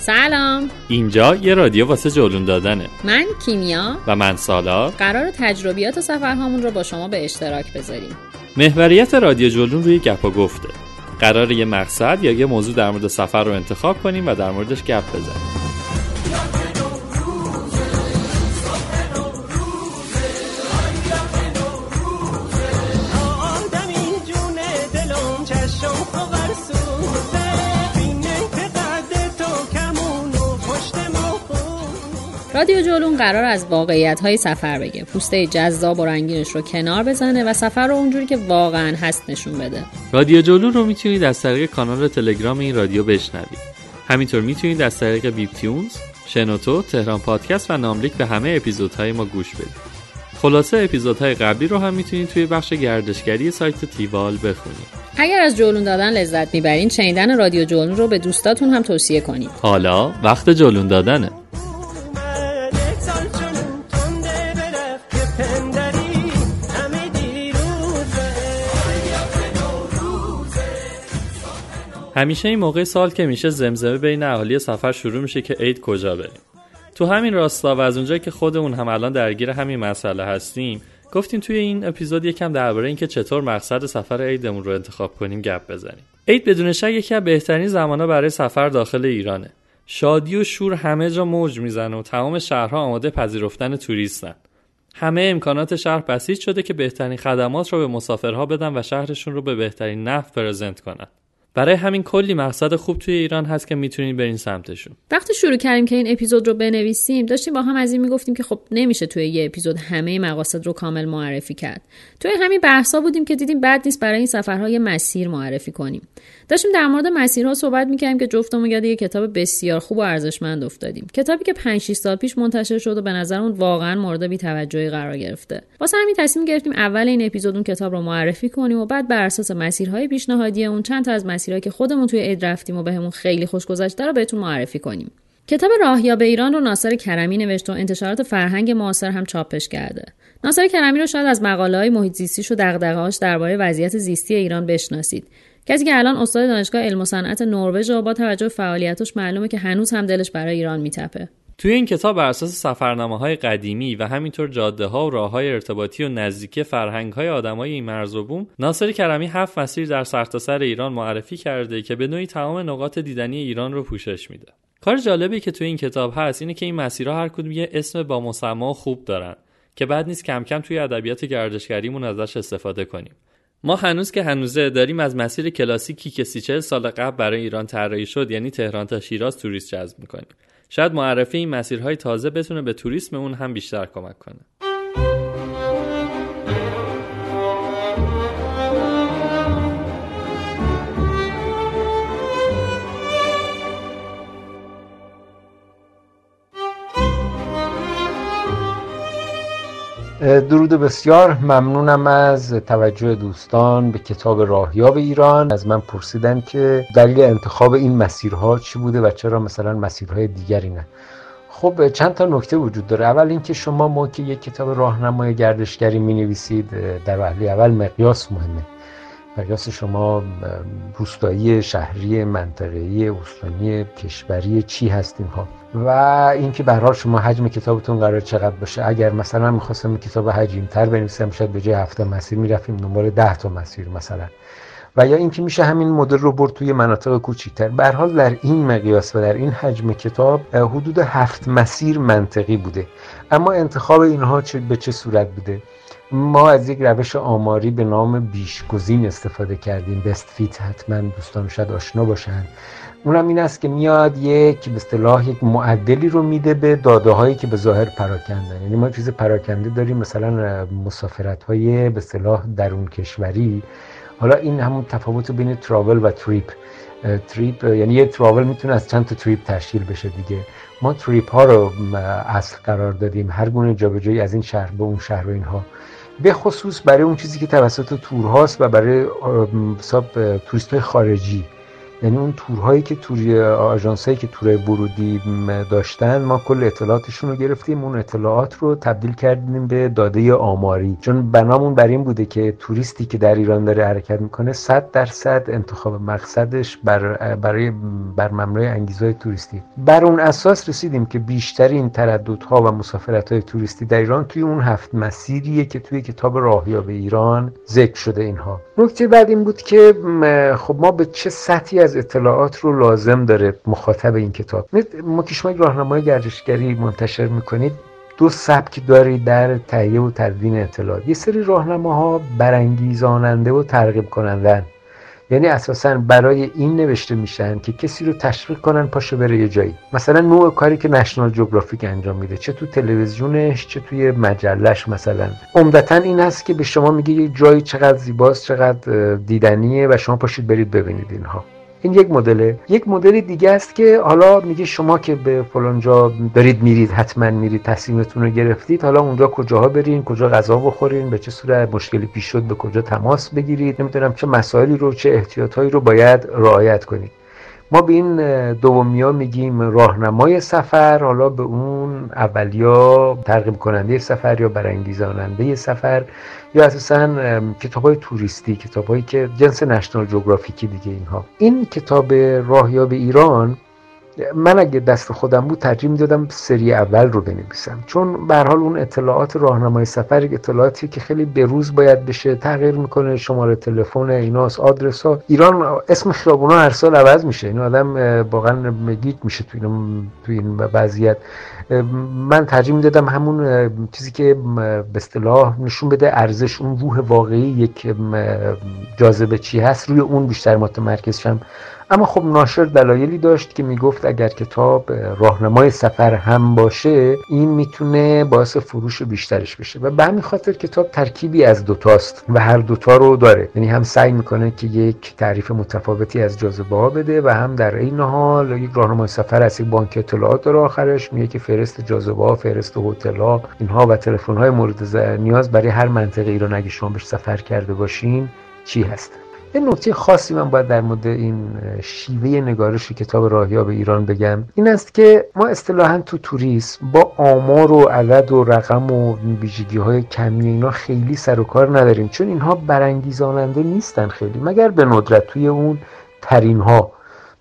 سلام. اینجا یه رادیو واسه جلون دادنه. من کیمیا. و من سالار قرار تجربیات و سفرهامون رو با شما به اشتراک بذاریم. محوریت رادیو جلون روی گپ و گفته. قرار یه مقصد یا یه موضوع در مورد سفر رو انتخاب کنیم و در موردش گپ بزنیم. رادیو جولون قرار از واقعیت های سفر بگه. پوسته جذاب و رنگینش رو کنار بزنه و سفر رو اونجوری که واقعا هست نشون بده. رادیو جلون رو می‌تونید از طریق کانال تلگرام این رادیو بشنوید. همینطور می‌تونید از طریق بیپ تیونز شنوتو تهران پادکست و ناملیک به همه اپیزودهای ما گوش بدید. خلاصه اپیزودهای قبلی رو هم می‌تونید توی بخش گردشگری سایت تیوال بخونید. اگر از جولون دادن لذت می‌برین شنیدن رادیو جولون رو به دوستاتون هم توصیه کنید. حالا وقت جلون دادنه. همیشه این موقع سال که میشه زمزمه بین اهالی سفر شروع میشه که عید کجا بریم. تو همین راستا و از اونجایی که خودمون هم الان درگیر همین مسئله هستیم گفتیم توی این اپیزود یکم درباره اینکه چطور مقصد سفر عیدمون رو انتخاب کنیم گپ بزنیم. عید بدون شک یکی از بهترین زمانها برای سفر داخل ایرانه. شادی و شور همه جا موج می‌زنه و تمام شهرها آماده پذیرفتن توریستن. همه امکانات شهر بسیج شده که بهترین خدمات رو به مسافرها بدن و شهرشون رو به بهترین نحو پرزنت کنن. برای همین کلی مقصد خوب توی ایران هست که می‌تونید برین سمتشون. وقتی شروع کردیم که این اپیزود رو بنویسیم داشتیم با هم از این می‌گفتیم که خب نمیشه توی یه اپیزود همه مقاصد رو کامل معرفی کرد. توی همین بحثا بودیم که دیدیم بد نیست برای این سفرهای مسیر معرفی کنیم. داشتیم در مورد مسیرها صحبت می‌کردیم که جفتمون یاد یه کتاب بسیار خوب و ارزشمند افتادیم. کتابی که 5 6 سال پیش منتشر شد و به نظرمون واقعا مورد بی‌توجهی قرار گرفته. واسه همین تصمیم گرفتیم اول این اپیزود اون کتاب رو معرفی کنیم و بعد بر اساس مسیرهای پیشنهادی اون چند تا از مسیرهایی که خودمون توی عید رفتیم و بهمون خیلی خوش گذشته رو بهتون معرفی کنیم کتاب راهیا به ایران رو ناصر کرمی نوشت و انتشارات فرهنگ معاصر هم چاپش کرده. ناصر کرمی رو شاید از مقاله های محیط زیستیش و دغدغه‌هاش درباره وضعیت زیستی ایران بشناسید. کسی که الان استاد دانشگاه علم و صنعت نروژ و با توجه به فعالیتش معلومه که هنوز هم دلش برای ایران میتپه. توی این کتاب بر اساس سفرنامه های قدیمی و همینطور جاده ها و راه های ارتباطی و نزدیکی فرهنگ های آدمای این مرز و بوم ناصر کرمی هفت مسیر در سرتاسر سر ایران معرفی کرده که به نوعی تمام نقاط دیدنی ایران رو پوشش میده. کار جالبی که توی این کتاب هست اینه که این مسیرها هر کدوم یه اسم با مسما خوب دارن که بعد نیست کم کم توی ادبیات گردشگریمون ازش استفاده کنیم. ما هنوز که هنوزه داریم از مسیر کلاسیکی که سی چل سال قبل برای ایران طراحی شد یعنی تهران تا شیراز توریست جذب می‌کنیم. شاید معرفی این مسیرهای تازه بتونه به توریسم اون هم بیشتر کمک کنه. درود بسیار. ممنونم از توجه دوستان به کتاب راهیاب ایران. از من پرسیدن که دلیل انتخاب این مسیرها چی بوده و چرا مثلا مسیرهای دیگری نه. خب چند تا نکته وجود داره. اول اینکه شما ما که یک کتاب راهنمای گردشگری می نویسید در وهله اول مقیاس مهمه. مقیاس شما روستایی شهری منطقه‌ای استانی کشوری چی هست اینها؟ و اینکه به حال شما حجم کتابتون قرار چقدر باشه. اگر مثلا من می‌خواستم کتاب حجیم تر بنویسم شاید به جای هفته مسیر می‌رفتیم دنبال ده تا مسیر مثلا. و یا اینکه میشه همین مدل رو برد توی مناطق کوچیکتر. به حال در این مقیاس و در این حجم کتاب حدود هفت مسیر منطقی بوده. اما انتخاب اینها به چه صورت بوده؟ ما از یک روش آماری به نام بیشگزین استفاده کردیم. بست فیت حتما دوستان شاید آشنا باشن. اونم این است که میاد یک به اصطلاح یک معدلی رو میده به داده هایی که به ظاهر پراکندن یعنی ما چیز پراکنده داریم مثلا مسافرت های به اصطلاح درون کشوری. حالا این همون تفاوت بین travel و trip trip یعنی یه travel می‌تونه از چند تا trip تشکیل بشه دیگه. ما trip ها رو اصل قرار دادیم. هر گونه جابجایی از این شهر به اون شهر و اینها. به خصوص برای اون چیزی که توسط تورهاست و برای توریست خارجی. یعنی اون تورهایی که توری آژانسایی که تورای ورودی داشتن ما کل اطلاعاتشون رو گرفتیم. اون اطلاعات رو تبدیل کردیم به داده آماری. چون بنامون بر این بوده که توریستی که در ایران داره حرکت می‌کنه 100 درصد انتخاب مقصدش بر برای بر مبنای انگیزهای توریستی. بر اون اساس رسیدیم که بیشترین ترددها و مسافرت توریستی در ایران توی اون هفت مسیریه که توی کتاب راهیاب ایران ذکر شده اینها. نکته بعد این بود که خب ما به چه سطحی اطلاعات رو لازم داره مخاطب این کتاب. ما که شما راهنمای گردشگری منتشر می‌کنید دو سبک دارید در تهیه و تدوین اطلاعات. یه سری راهنماها برانگیزاننده و ترغیب کنندن یعنی اساسا برای این نوشته میشن که کسی رو تشویق کنن پاشو بره یه جایی. مثلا نوع کاری که نشنال جغرافیک انجام میده. چه تو تلویزیونش چه توی مجلش مثلا. عمدتا این هست که به شما میگه یه جایی چقدر زیباست چقدر دیدنیه و شما پاشید برید ببینید اینها. این یک مدله. یک مدل دیگه است که حالا میگه شما که به فلان جا دارید میرید حتما میرید تصمیمتون رو گرفتید حالا اونجا کجاها برین کجا غذا بخورین به چه صورت مشکلی پیش شد به کجا تماس بگیرید نمی‌دونم چه مسائلی رو چه احتیاطهایی رو باید رعایت کنید. ما به این دومیا میگیم راهنمای سفر حالا به اون اولیا ترغیب کننده سفر یا برانگیزاننده سفر یا اساسا کتاب های توریستی کتاب هایی که جنس نشنال جغرافیکی دیگه اینها. این کتاب راهیاب ایران من اگه دست خودم بود ترجیح می‌دادم سری اول رو بنویسم. چون به حال اون اطلاعات راهنمای سفر اطلاعاتی که خیلی به روز باید بشه تغییر می‌کنه شماره تلفن ایناس آدرس ها ایران اسم خیابونا هر سال عوض میشه. این آدم واقعا مگیت میشه تو این تو این وضعیت. من ترجیح می‌دادم همون چیزی که به اصطلاح نشون بده ارزش اون روح واقعی یک جاذبه چی هست روی اون بیشتر متمرکز شم اما خب ناشر دلایلی داشت که می‌گفت اگر کتاب راهنمای سفر هم باشه این می‌تونه باعث فروش بیشترش بشه. و به همین خاطر کتاب ترکیبی از دوتاست و هر دوتا رو داره. یعنی هم سعی می‌کنه که یک تعریف متفاوتی از جاذبه ها بده و هم در این حال یک راهنمای سفر از یک بانک اطلاعات داره آخرش. میگه که فهرست جاذبه ها فهرست هتل ها اینها و تلفن های مورد نیاز برای هر منطقه ایران اگه شما بهش سفر کرده باشین چی هست؟ یه نکته خاصی من باید در مورد این شیوه نگارش کتاب راهیاب ایران بگم. این است که ما اصطلاحا تو توریسم با آمار و عدد و رقم و ویژگی های کمی اینا خیلی سر و کار نداریم. چون اینها برانگیزاننده نیستن خیلی مگر به ندرت توی اون ترین ها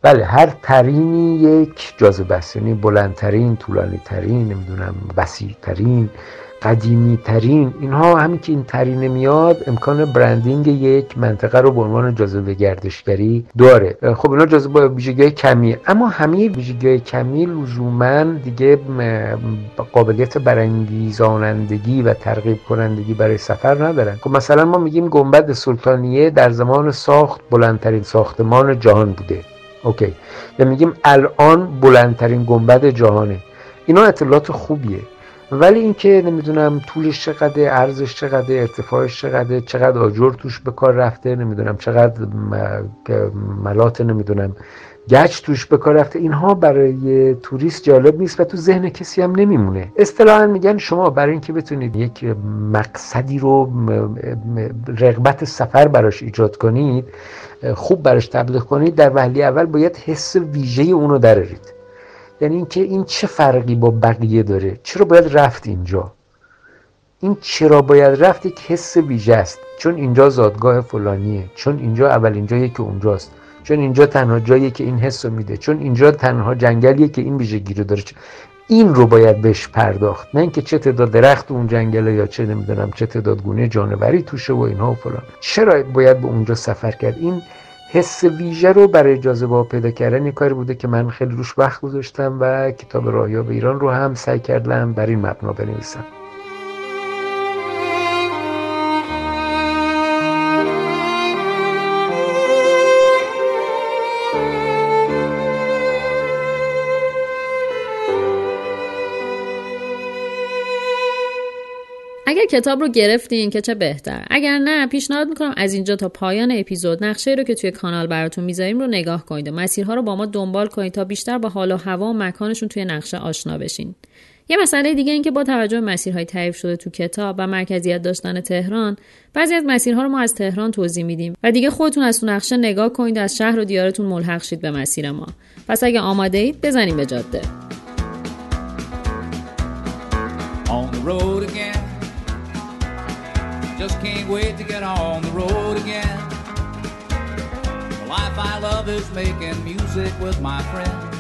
بله هر ترینی یک جاذبه است. یعنی بلندترین طولانی ترین نمی‌دونم وسیع ترین قدیمی ترین اینها همین که این ترینه میاد امکان برندینگ یک منطقه رو به عنوان جاذبه گردشگری داره. خب اینا جاذبه ویژگی کمی اما همه ویژگی کمی لزوما دیگه قابلیت برانگیزانندگی و ترغیب کنندگی برای سفر ندارن. خب مثلا ما میگیم گنبد سلطانیه در زمان ساخت بلندترین ساختمان جهان بوده. اوکی. یا میگیم الان بلندترین گنبد جهانه. اینا اطلاعات خوبیه. ولی اینکه نمی‌دونم طولش چقدر ارزش چقدر ارتفاعش چقدر چقدر آجر توش به کار رفته نمی‌دونم چقدر ملات نمی‌دونم گچ توش به کار رفته اینها برای توریست جالب نیست و تو ذهن کسی هم نمیمونه. اصطلاحا میگن شما برای اینکه بتونید یک مقصدی رو رغبت سفر براش ایجاد کنید خوب براش تبلیغ کنید در وهله اول باید حس ویژه اونو درارید. یعنی اینکه این چه فرقی با بقیه داره؟ چرا باید رفت اینجا؟ این چرا باید رفت یک حس ویژه است. چون اینجا زادگاه فلانیه چون اینجا اولین جاییه که اونجاست چون اینجا تنها جاییه که این حس رو میده چون اینجا تنها جنگلیه که این ویژگی رو داره. این رو باید بهش پرداخت. نه اینکه چه تعداد درخت اون جنگله یا چه نمی‌دونم چه تعداد گونه جانوری توشه و اینها و فلان. چرا باید به اونجا سفر کرد؟ این حس ویژه رو برای جاذبه پیدا کردن یک کاری بوده که من خیلی روش وقت گذاشتم و کتاب راهیاب ایران رو هم سعی کردم بر این مبنا بنویسم. کتاب رو گرفتین که چه بهتر. اگر نه پیشنهاد می‌کنم از اینجا تا پایان اپیزود نقشه رو که توی کانال براتون می‌ذاریم رو نگاه کنید و مسیرها رو با ما دنبال کنید تا بیشتر با حال و هوا و مکانشون توی نقشه آشنا بشین. یه مسئله دیگه این که با توجه به مسیرهای تعریف شده تو کتاب و مرکزیت داشتن تهران بعضی از مسیرها رو ما از تهران توضیح میدیم و دیگه خودتون از تو نقشه نگاه کنید از شهر و دیارتون ملحق شید به مسیر ما. پس اگه آماده اید بزنیم به جاده. Just can't wait to get on the road again. The life I love is making music with my friends.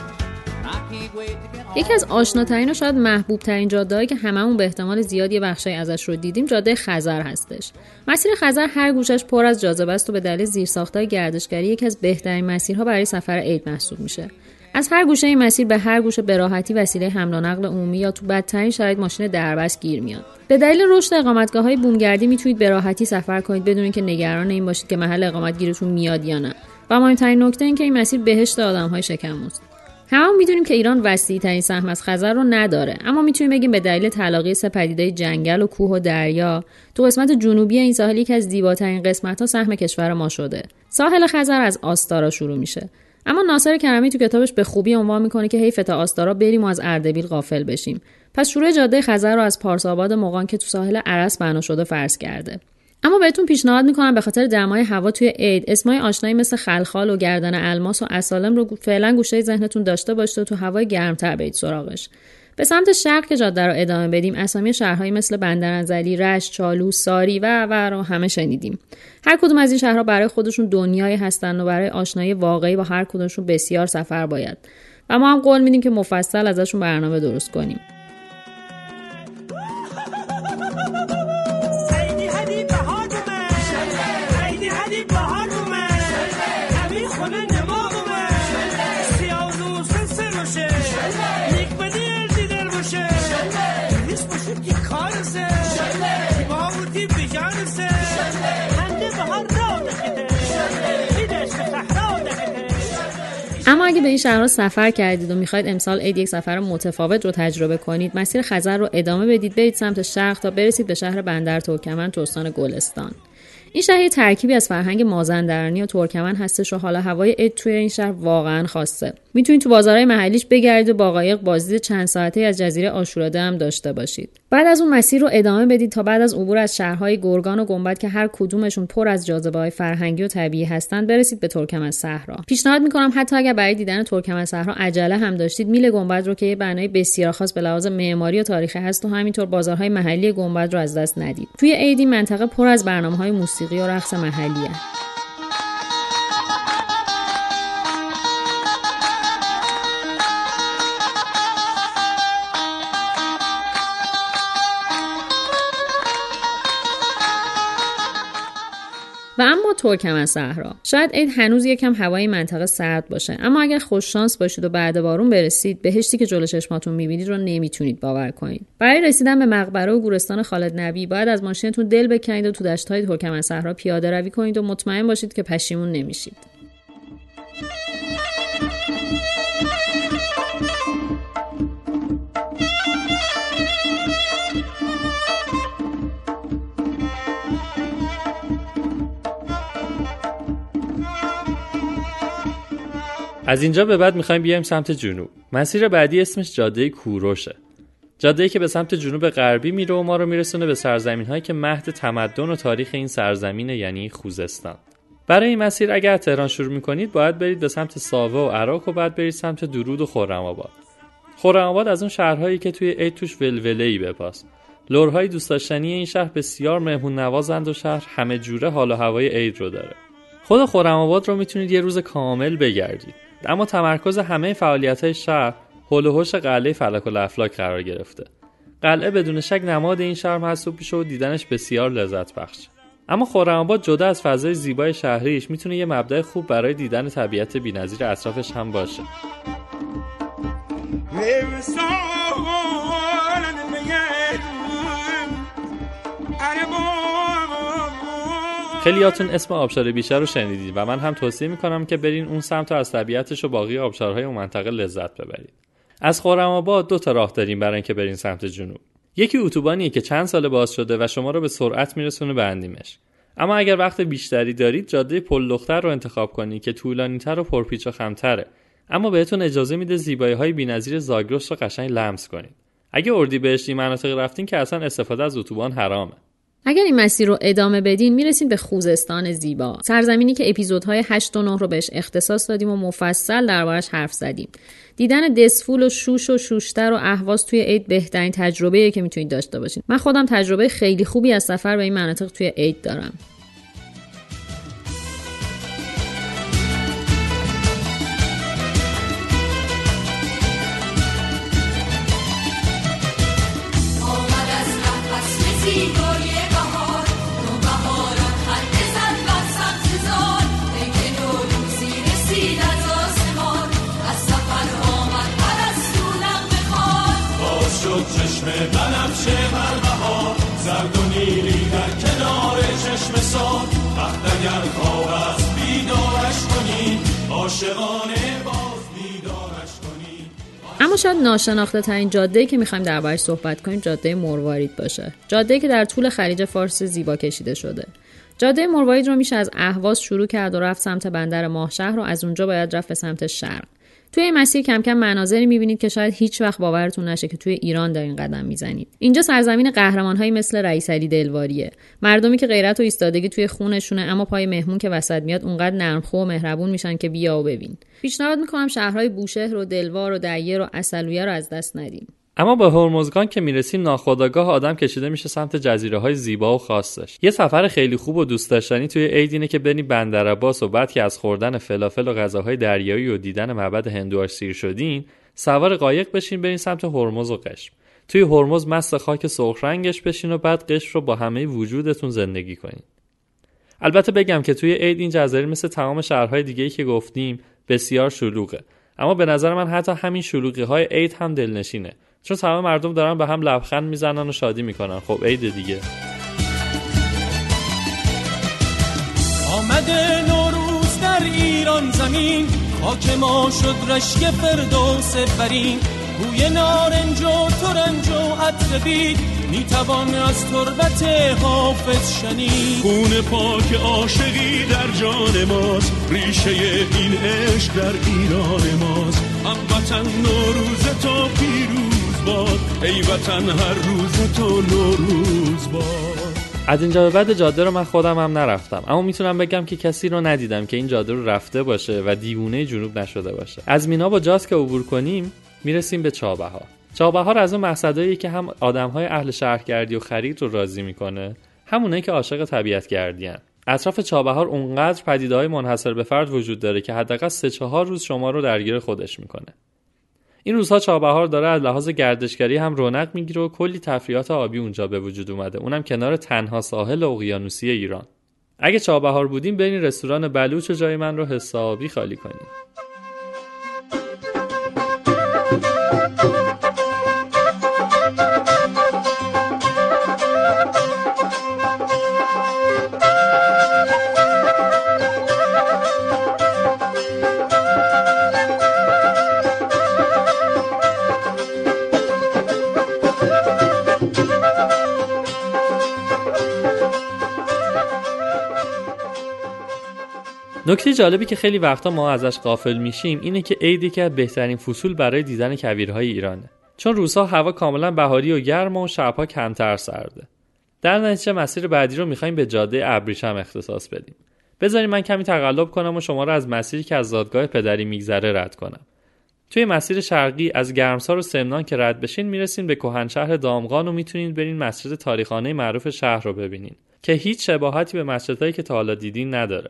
یکی از آشناترین و شاید محبوب ترین جاده که هممون به احتمال زیاد یه بخشی ازش رو دیدیم جاده خزر هستش. مسیر خزر هر گوشش پر از جاذبه است و به دلیل زیرساختهای گردشگری یکی از بهترین مسیرها برای سفر عید محسوب میشه. از هر گوشه این مسیر به هر گوشه به راحتی وسیله حمل و نقل عمومی یا تو بدترین شرایط ماشین دربست گیر میاد. به دلیل رشد اقامتگاه های بومگردی می‌تونید به راحتی سفر کنید بدون اینکه نگران این باشید که محل اقامت گیرتون میاد یا نه. و مهمترین نکته این که این مسیر بهشت آدم های شکموست همون می‌دونیم که ایران وسیع ترین سهم از خزر رو نداره اما می‌تونیم بگیم به دلیل تلاقی سه جنگل و کوه و دریا تو قسمت جنوبی این ساحل یکی از زیباترین قسمت ها سهم کشور ما شده. ساحل خزر از آستارا شروع میشه. اما ناصر کرمی تو کتابش به خوبی عنوان می‌کنه که حیف تا آستارا بریم و از اردبیل غافل بشیم. پس شروع جاده خزر رو از پارس آباد مقان که تو ساحل عرس بنا شده فرض کرده. اما بهتون پیشنهاد می‌کنم به خاطر دمای هوا توی عید اسمای آشنایی مثل خلخال و گردن الماس و اسالم رو فعلا گوشه ذهنتون داشته باشید و تو هوای گرمتر برید سراغش. به سمت شرق که جاده رو ادامه بدیم اسامی شهرهایی مثل بندرانزلی، رشت، چالو، ساری و و رو همه شنیدیم. هر کدوم از این شهرها برای خودشون دنیایی هستند و برای آشنایی واقعی با هر کدومشون بسیار سفر باید. و ما هم قول میدیم که مفصل ازشون برنامه درست کنیم. اما اگه به این شهرها سفر کردید و می‌خواید امسال عید یک سفر متفاوت رو تجربه کنید مسیر خزر رو ادامه بدید برید سمت شرق تا برسید به شهر بندر ترکمن تو استان گلستان. این شهر یه ترکیبی از فرهنگ مازندرانی و ترکمن هستش و حالا هوای عید توی این شهر واقعا خاصه. می‌تونید تو بازارهای محلیش بگردید و با قایق بازدید چند ساعته از جزیره آشوراده هم داشته باشید. بعد از اون مسیر رو ادامه بدید تا بعد از عبور از شهرهای گرگان و گنبد که هر کدومشون پر از جاذبه های فرهنگی و طبیعی هستند برسید به ترکمن صحرا. پیشنهاد می‌کنم حتی اگر برای دیدن ترکمن صحرا عجله هم داشتید میل گنبد رو که یه بنای بسیار خاص به لحاظ معماری و تاریخی هست و همینطور بازارهای محلی گنبد رو از دست ندید. توی عیدی منطقه پر از برنامه‌های موسیقی و رقص محلیه. و اما ترکمن صحرا. شاید عید هنوز یکم هوای منطقه سرد باشه. اما اگر خوش شانس باشید و بعد بارون برسید بهشتی که جلو چشماتون می‌بینید رو نمی‌تونید باور کنید. برای رسیدن به مقبره و گورستان خالد نبی باید از ماشینتون دل بکنید و تو دشتهای ترکمن صحرا پیاده روی کنید و مطمئن باشید که پشیمون نمیشید. از اینجا به بعد می‌خوایم بیایم سمت جنوب. مسیر بعدی اسمش جاده کوروشه. جاده که به سمت جنوب غربی میره و ما رو میرسونه به سرزمین هایی که مهد تمدن و تاریخ این سرزمینه یعنی خوزستان. برای این مسیر اگر تهران شروع می‌کنید باید برید به سمت ساوه و عراق و بعد برید سمت درود و خرم آباد. خرم آباد از اون شهرهایی که توی عید توش ولوله ای بپاس. لورهای دوست داشتنی این شهر بسیار مهمون نوازند و شهر همه جوره حال و هوای عید رو داره. خود خرم آباد رو می‌تونید یه روز کامل بگردید. اما تمرکز همه فعالیت های شهر حول و حوش قلعه فلک و لفلاک قرار گرفته. قلعه بدون شک نماد این شهر محسوب میشه و دیدنش بسیار لذت بخش. اما خرم‌آباد جدا از فضای زیبای شهریش می‌تونه یه مبدع خوب برای دیدن طبیعت بی‌نظیر اطرافش هم باشه. خیلیاتون اسم آبشار بیشتر رو شنیدید و من هم توصیه می‌کنم که برین اون سمت و از طبیعتش و باقی آبشارهای اون منطقه لذت ببرید. از خورم آباد دو تا راه داریم برای اینکه برین سمت جنوب. یکی اتوبانیه که چند سال باز شده و شما رو به سرعت میرسونه به اندیمش. اما اگر وقت بیشتری دارید جاده پل دختر رو انتخاب کنید که طولانیتر و پرپیچ و خمتره. اما بهتون اجازه میده زیبایی های بی‌نظیر زاگرس رو قشنگ لمس کنید. اگه اردی بهشتی مناطق رفتین که اصلا استفاده از اتوبان حرامه. اگر این مسیر رو ادامه بدین می‌رسین به خوزستان زیبا. سرزمینی که اپیزودهای 8 و 9 رو بهش اختصاص دادیم و مفصل دربارش حرف زدیم. دیدن دسفول و شوش و شوشتر و اهواز توی عید بهترین تجربه که می‌تونید داشته باشین. من خودم تجربه خیلی خوبی از سفر به این مناطق توی عید دارم. اما شاید ناشناخته ترین جاده که می‌خوایم دربارش صحبت کنیم جاده مروارید باشه. جاده که در طول خلیج فارس زیبا کشیده شده. جاده مروارید رو میشه از اهواز شروع کرد و رفت سمت بندر ماهشهر و از اونجا باید رفت به سمت شرق. توی این مسیر کم کم مناظری می‌بینید که شاید هیچ وقت باورتون نشه که توی ایران دارین قدم می‌زنید اینجا سرزمین قهرمانهایی مثل رئیس علی دلواریه. مردمی که غیرت و ایستادگی توی خونشونه اما پای مهمون که وسط میاد اونقدر نرمخو و مهربون میشن که بیا و ببین. پیشنهاد می‌کنم شهرهای بوشهر و دلوار و دیر و اصلویه رو از دست ندیم اما به هرمزگان که می‌رسیم ناخداگاه آدم کشیده میشه سمت جزیره های زیبا و خاصش. یه سفر خیلی خوب و دوست داشتنی توی عید اینه که بریم بندر عباس و بعد که از خوردن فلافل و غذاهای دریایی و دیدن معبد هندوار سیر شدین سوار قایق بشین برین سمت هرمز و قشم. توی هرمز مست خاک سرخ رنگش بشین و بعد قشم رو با همه وجودتون زندگی کنین. البته بگم که توی عید این جزایر مثل تمام شهرهای دیگه که گفتیم بسیار شلوغه. اما به نظر من حتی همین شلوغی های عید هم دلنشینه. چون تمام مردم دارن به هم لبخند می‌زنن و شادی می‌کنن. خب عید دیگه. آمده نوروز در ایران زمین خاک ما شد رشک فردوس برین. بوی نارنج و ترنج و عطر بید می‌توان از تربت حافظ شنید. خون پاک عاشقی در جان ماست ریشه این عشق در ایران ماست. هموطن نوروز تو پیروز ای وطن هر روز تو نوروز باد. از اینجا به بعد جاده رو من خودم هم نرفتم. اما می‌تونم بگم که کسی رو ندیدم که این جاده رو رفته باشه و دیوونه جنوب نشده باشه. از مینا با جاز که عبور کنیم می‌رسیم به چابهار. چابهار از اون مقصدایی که هم آدمهای اهل شهرگردی و خرید رو راضی می‌کنه همونه که عاشق طبیعت گردیان اطراف چابهار اونقدر پدیده های منحصر به فرد وجود داره که حداقل سه چهار روز شما رو درگیر خودش می‌کنه. این روزها چابهار داره از لحاظ گردشگری هم رونق می‌گیره و کلی تفریحات آبی اونجا به وجود اومده. اونم کنار تنها ساحل اقیانوسی ایران. اگه چابهار بودیم برین رستوران بلوچ جای من رو حسابی خالی کنیم نکته جالبی که خیلی وقتا ما ازش غافل میشیم اینه که عید از بهترین فصول برای دیدن کویرهای ایرانه. چون روزها هوا کاملا بهاری و گرم و شبها کمتر سرده. در نتیجه مسیر بعدی رو می‌خوایم به جاده ابریشم اختصاص بدیم. بذارید من کمی تقلب کنم و شما رو از مسیری که از زادگاه پدری میگذره رد کنم. توی مسیر شرقی از گرمسار و سمنان که رد بشین می‌رسین به کهنشهر دامغان و می‌تونید برین مسجد تاریخانه معروف شهر رو ببینین. که هیچ شباهتی به مسجدهایی که تا حالا دیدین نداره.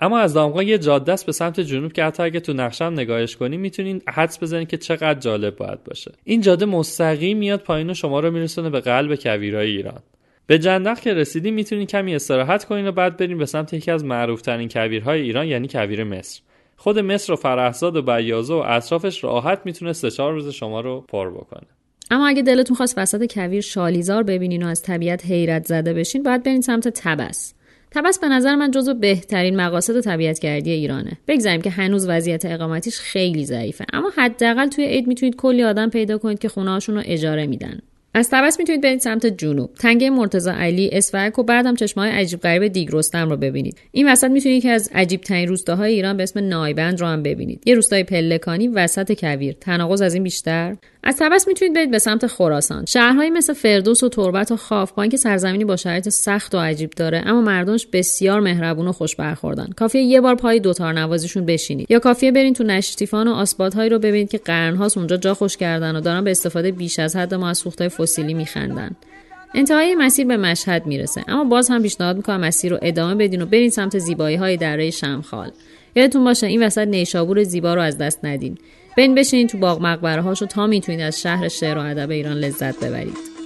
اما از دامغان یه جاده است به سمت جنوب که حتی اگه تو نقشم نگاهش کنی می‌تونین حدس بزنید که چقدر جالب باید باشه. این جاده مستقیم میاد پایین و شما رو میرسونه به قلب کویرای ایران. به جندق که رسیدیم می‌تونین کمی استراحت کنین و بعد بریم به سمت یکی از معروفترین کویرهای ایران یعنی کویر مصر. خود مصر و فرهزاد و بیازه و اطرافش راحت می‌تونه سه چهار روز شما رو پر بکنه. اما اگه دلتون خواست وسط کویر شالیزار ببینین و از طبیعت حیرت زده بشین باید برین سمت تبس. تبس به نظر من جزو بهترین مقاصد طبیعتگردی ایرانه. بگذاریم که هنوز وضعیت اقامتیش خیلی ضعیفه اما حداقل توی عید می‌تونید کلی آدم پیدا کنید که خونه رو اجاره میدن. از تبس می‌تونید برید سمت جنوب. تنگه مرتضی علی اسفرک و بعدم چشمه عجیب غریب دیگ رستم رو ببینید. این وسط می‌تونید که از عجیب ترین روستاهای ایران به اسم نایبند رو هم ببینید. یه روستای پلکانی وسط کویر. تناقض از این بیشتر؟ از تبس می‌تونید برید به سمت خراسان. شهرهایی مثل فردوس و تربت و خاف با اینکه سرزمینی با شرایط سخت و عجیب داره اما مردمش بسیار مهربون و خوش برخوردن. کافیه یه بار پای دوتار نوازیشون بشینید. یا کافیه برین تو نشتیفان و آسبادهایی رو ببینید که قرنهاست اونجا جا خوش کردن و دارن به استفاده بیش از حد ما از سوختهای فسیلی میخندن. انتهای مسیر به مشهد می‌رسه اما باز هم پیشنهاد می‌کنم مسیر رو ادامه بدین و برین سمت زیبایی های دره شمخال. یادتون باشه این وسط نیشابور زیبا رو از دست ندین. بین بشینید تو باغ مقبره هاشو تا می‌تونید از شهر شعر و ادب ایران لذت ببرید.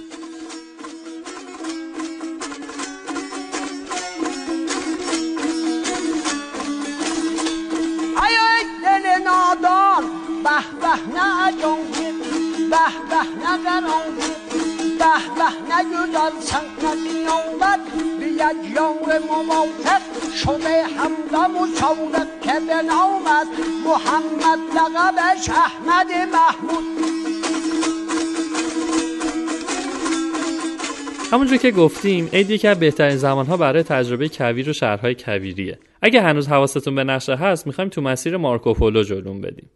به به نگذار سنگتی آمد به یک یار موافق شده همدم و شورق که به محمد لقبش احمد محمود همونجور که گفتیم عید یکی از بهترین زمانها برای تجربه کویر و شهرهای کویریه. اگه هنوز حواستون به نقشه هست می‌خوایم تو مسیر مارکوپولو جلوم بدیم.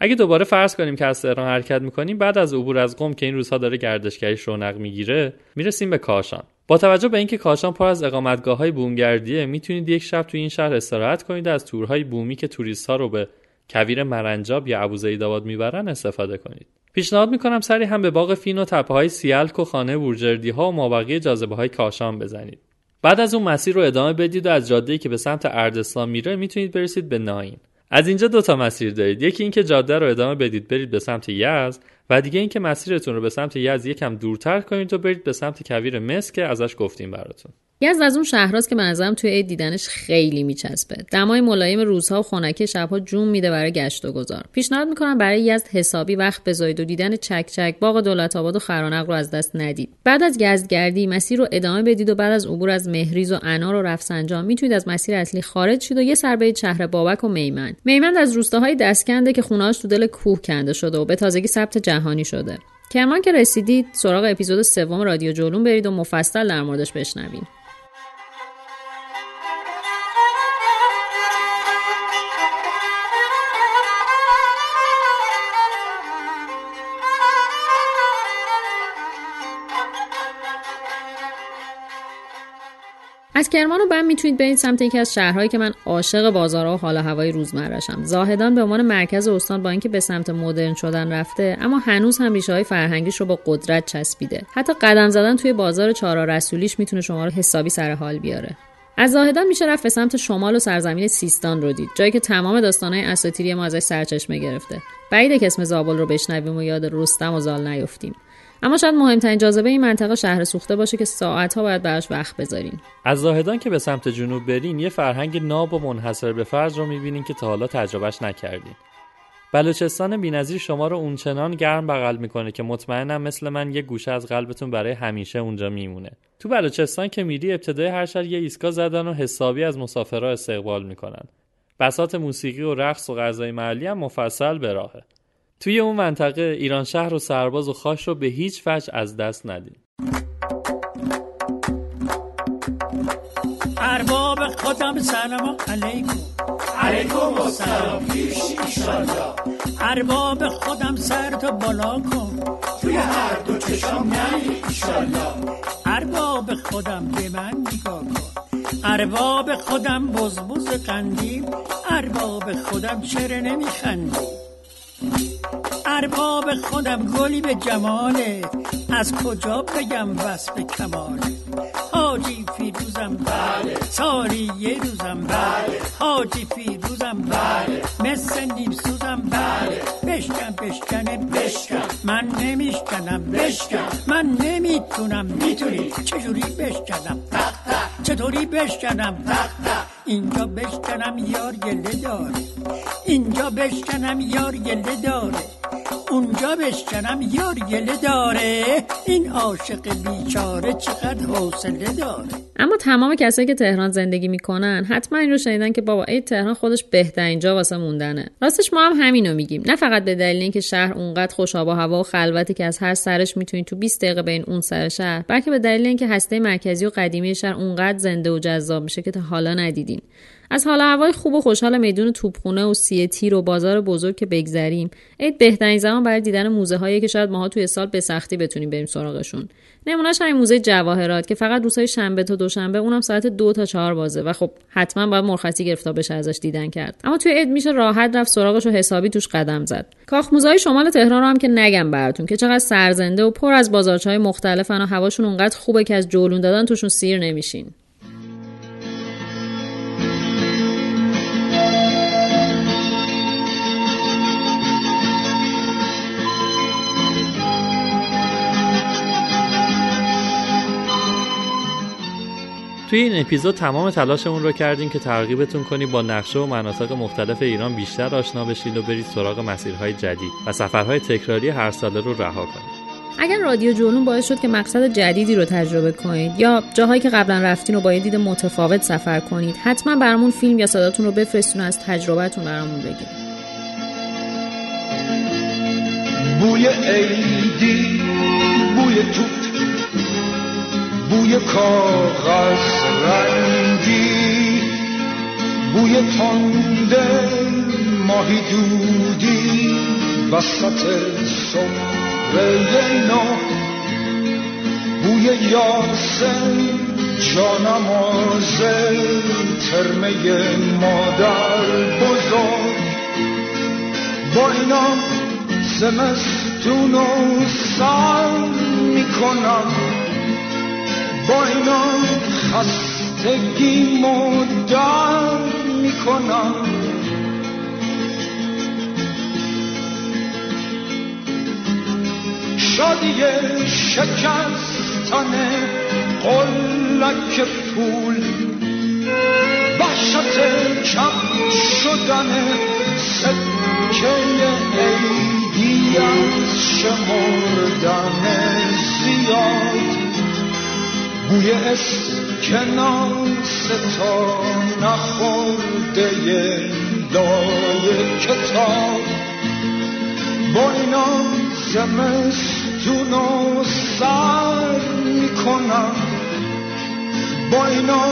اگه دوباره فرض کنیم که از تهران حرکت می‌کنیم بعد از عبور از قم که این روزها داره گردشگری رونق می‌گیره می‌رسیم به کاشان. با توجه به اینکه کاشان پر از اقامتگاه های بومگردیه می‌تونید یک شب توی این شهر استراحت کنید از تورهای بومی که توریست ها رو به کویر مرنجاب یا ابوزیدآباد می‌برن استفاده کنید. پیشنهاد می‌کنم سری هم به باغ فین و تپه های سیلک و خانه بورجردی ها و مابقی جاذبه های کاشان بزنید. بعد از اون مسیر رو ادامه بدید و از جاده‌ای که به سمت اردستان میره می‌تونید برسید به ناین. از اینجا دو تا مسیر دارید. یکی اینکه جاده رو ادامه بدید برید به سمت یزد و دیگه اینکه مسیرتون رو به سمت یزد یکم دورتر کنید و برید به سمت کویر مس که ازش گفتیم براتون. یزد از اون شهراست که به نظرم توی عید دیدنش خیلی میچسبه. دمای ملایم روزها و خنکی شبها جون میده برای گشت و گذار. پیشنهاد می‌کنم برای یزد حسابی وقت بذارید و دیدن چک چک باغ دولت آباد و خرانق رو از دست ندید. بعد از گردگردی مسیر رو ادامه بدید و بعد از عبور از مهریز و انار و رفسنجان می‌تونید از مسیر اصلی خارج شید و یه سر برید شهر بابک و میمن. میمن از روستاهای دستکنده که خونهاش تو دل کوه کنده شده و به تازگی ثبت جهانی شده. کرمان که رسیدید سراغ اپیزود سوم رادیو جولون برید و مفصل در موردش بشنوید. از کرمان و بم می‌تونید برید سمت یکی از شهرهایی که من عاشق بازارها و حال هوای روزمرهشم. زاهدان به عنوان مرکز استان با اینکه به سمت مدرن شدن رفته اما هنوز هم ریشه های فرهنگیش رو با قدرت چسبیده. حتی قدم زدن توی بازار چارا رسولیش می‌تونه شما رو حسابی سر حال بیاره. از زاهدان میشه رفت به سمت شمال و سرزمین سیستان رو دید جایی که تمام داستانهای اساطیری ما ازش سرچشمه گرفته. بعیده که اسم زابل رو بشنویم و یاد رستم و زال نیفتیم. اما شاید مهمترین جاذبه این منطقه شهر سوخته باشه که ساعتها باید براش وقت بذارین. از زاهدان که به سمت جنوب برین یه فرهنگ ناب و منحصر به فرض رو می‌بینین که تا حالا تجربهش نکردین. بلوچستان بینظیر شما رو اونچنان گرم بغل می‌کنه که مطمئنم مثل من یه گوشه از قلبتون برای همیشه اونجا میمونه. تو بلوچستان که میری ابتدای هر شهر یه ایستگاه زدن و حسابی از مسافرها استقبال می‌کنن. بسات موسیقی و رقص و غذای محلی هم مفصل به راهه. توی اون منطقه ایران شهر و سرباز و خاش رو به هیچ وجه از دست ندید ارباب خودم سلام علیکم. علیکم السلام. پیش ایشالله ارباب خودم سر تو بالا کن. توی هر دو چشم نهی ایشالله ارباب خودم به من نگاه کن. ارباب خودم بزبز قندیم ارباب خودم چرا نمیخندی؟ ارباب خودم گلی به جماله. از کجا بگم وصف کماله حاجی فیروزم بله. سالی یه روزم بله. حاجی فیروزم بله. مثل نیم سوزم بله. بشکن بشکنه بشکن. من نمیشکنم بشکن. من نمی‌تونم. می‌تونی. چجوری بشکنم؟ چطوری بشکنم؟ اینجا بشکنم یار گله داره اینجا بشکنم یار گله داره اونجا بشکنم یار گله داره. این عاشق بیچاره چقدر حوصله داره. اما تمام کسایی که تهران زندگی می‌کنن حتما این رو شنیدن که بابا ای تهران خودش بهترین جا واسه موندنه. راستش ما هم همینو میگیم. نه فقط به دلیل اینکه شهر اونقدر خوش آب و هوا و خلوتی که از هر سرش می‌تونی تو 20 دقیقه بین اون سر شهر بلکه به دلیل اینکه هسته مرکزی و قدیمی شهر اونقدر زنده و جذاب میشه که تا حالا ندیدین. از حال هوای خوب و خوشحال میدون توپخونه و سیه تیر و بازار بزرگ که بگذریم. عید بهترین زمان برای دیدن موزه هایی که شاید ماها توی سال به سختی بتونیم بریم سراغشون. نمونهش همین موزه جواهرات که فقط روزهای شنبه تا دوشنبه اونم ساعت دو تا چهار بازه و خب حتما باید مرخصی گرفته بشه ازش دیدن کرد. اما توی عید میشه راحت رفت سراغش و حسابی توش قدم زد. کاخ موزه شمال تهران رو هم که نگم براتون که چقدر سرزنده و پر از بازارچهای مختلفن و هواشون اونقدر خوبه که از جولون دادن توشون سیر نمیشین. توی این اپیزود تمام تلاشمون رو کردیم که ترغیبتون کنیم با نقشه و مناطق مختلف ایران بیشتر آشنا بشید و برید سراغ مسیرهای جدید و سفرهای تکراری هر ساله رو رها کنید. اگر رادیو جولون باعث شد که مقصد جدیدی رو تجربه کنید یا جاهایی که قبلا رفتین رو با یه دید متفاوت سفر کنید حتما برامون فیلم یا صداتون رو بفرستون از تجربهتون برامون بگید بوی عیدی بوی توت بوی کاغذ رنگی بوی تنده ماهی دودی وسط سفره نو بوی یاسم جانماز ترمه مادر بزرگ. با اینا زمستون و سر می‌کنم. با اینا خستگی مدر می‌کنم. شادی شکستن قلک پول وحشت کم شدن سکه عیدی از شمردن زیاد. بوی اسکناس تا نخورده لای کتاب. با اینا زمستون و سر می‌کنم. با اینا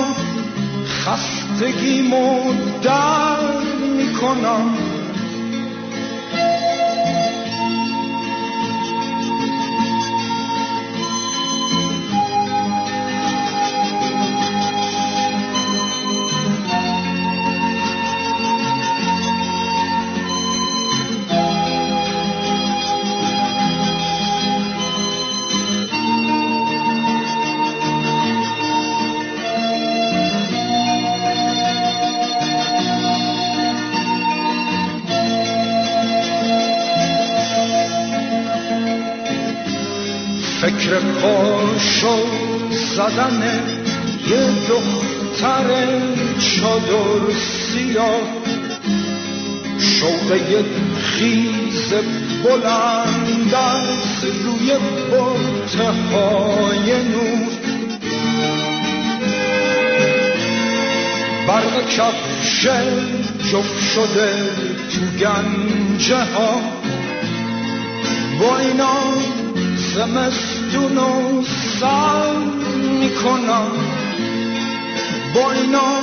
خستگی در می‌کنم. زدن یه دختر چادر سیاه. شوقه خیز بلند از روی های نور. برق کفش جفت شده تو گنجه ها. با اینا زمستون و سر می‌کنم. با اینا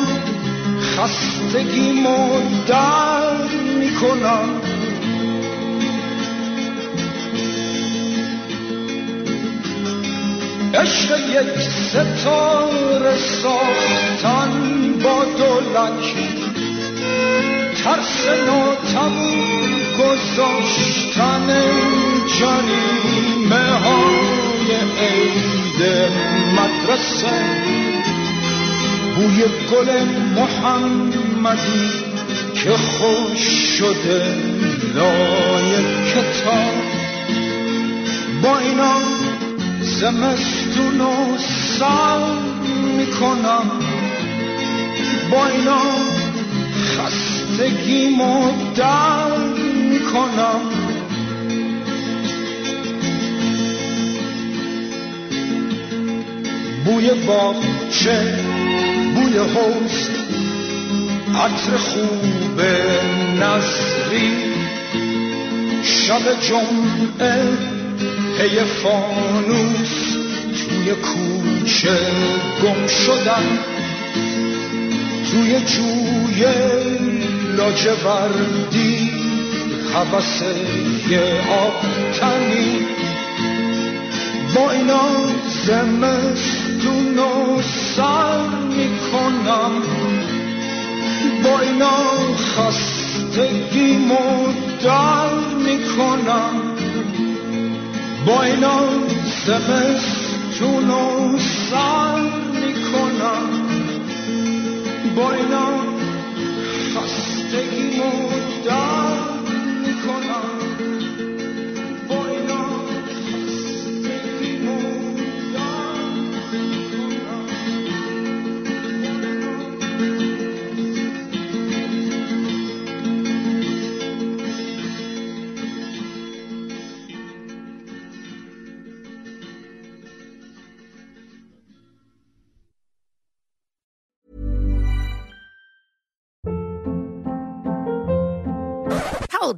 خستگیمو در می‌کنم. عشق یک ستاره ساختن با دولک ترس ناتمون گذاشتن جریمه های عید مدرسه. بوی گل محمدی که خوش شده لای کتاب. با اینا زمستون و سال می‌کنم. با اینا خستگیمو در می‌کنم. بوی باغچه بوی حوز عطر خوب نظری. شب جمعه پی فانوس توی کوچه گم شدن توی جوی لاجوردی حوث یه آب تنی با اینا زمستون و سر می‌کنم. با اینا خستگیمو در می‌کنم. با اینا زمستون و سر می‌کنم. با اینا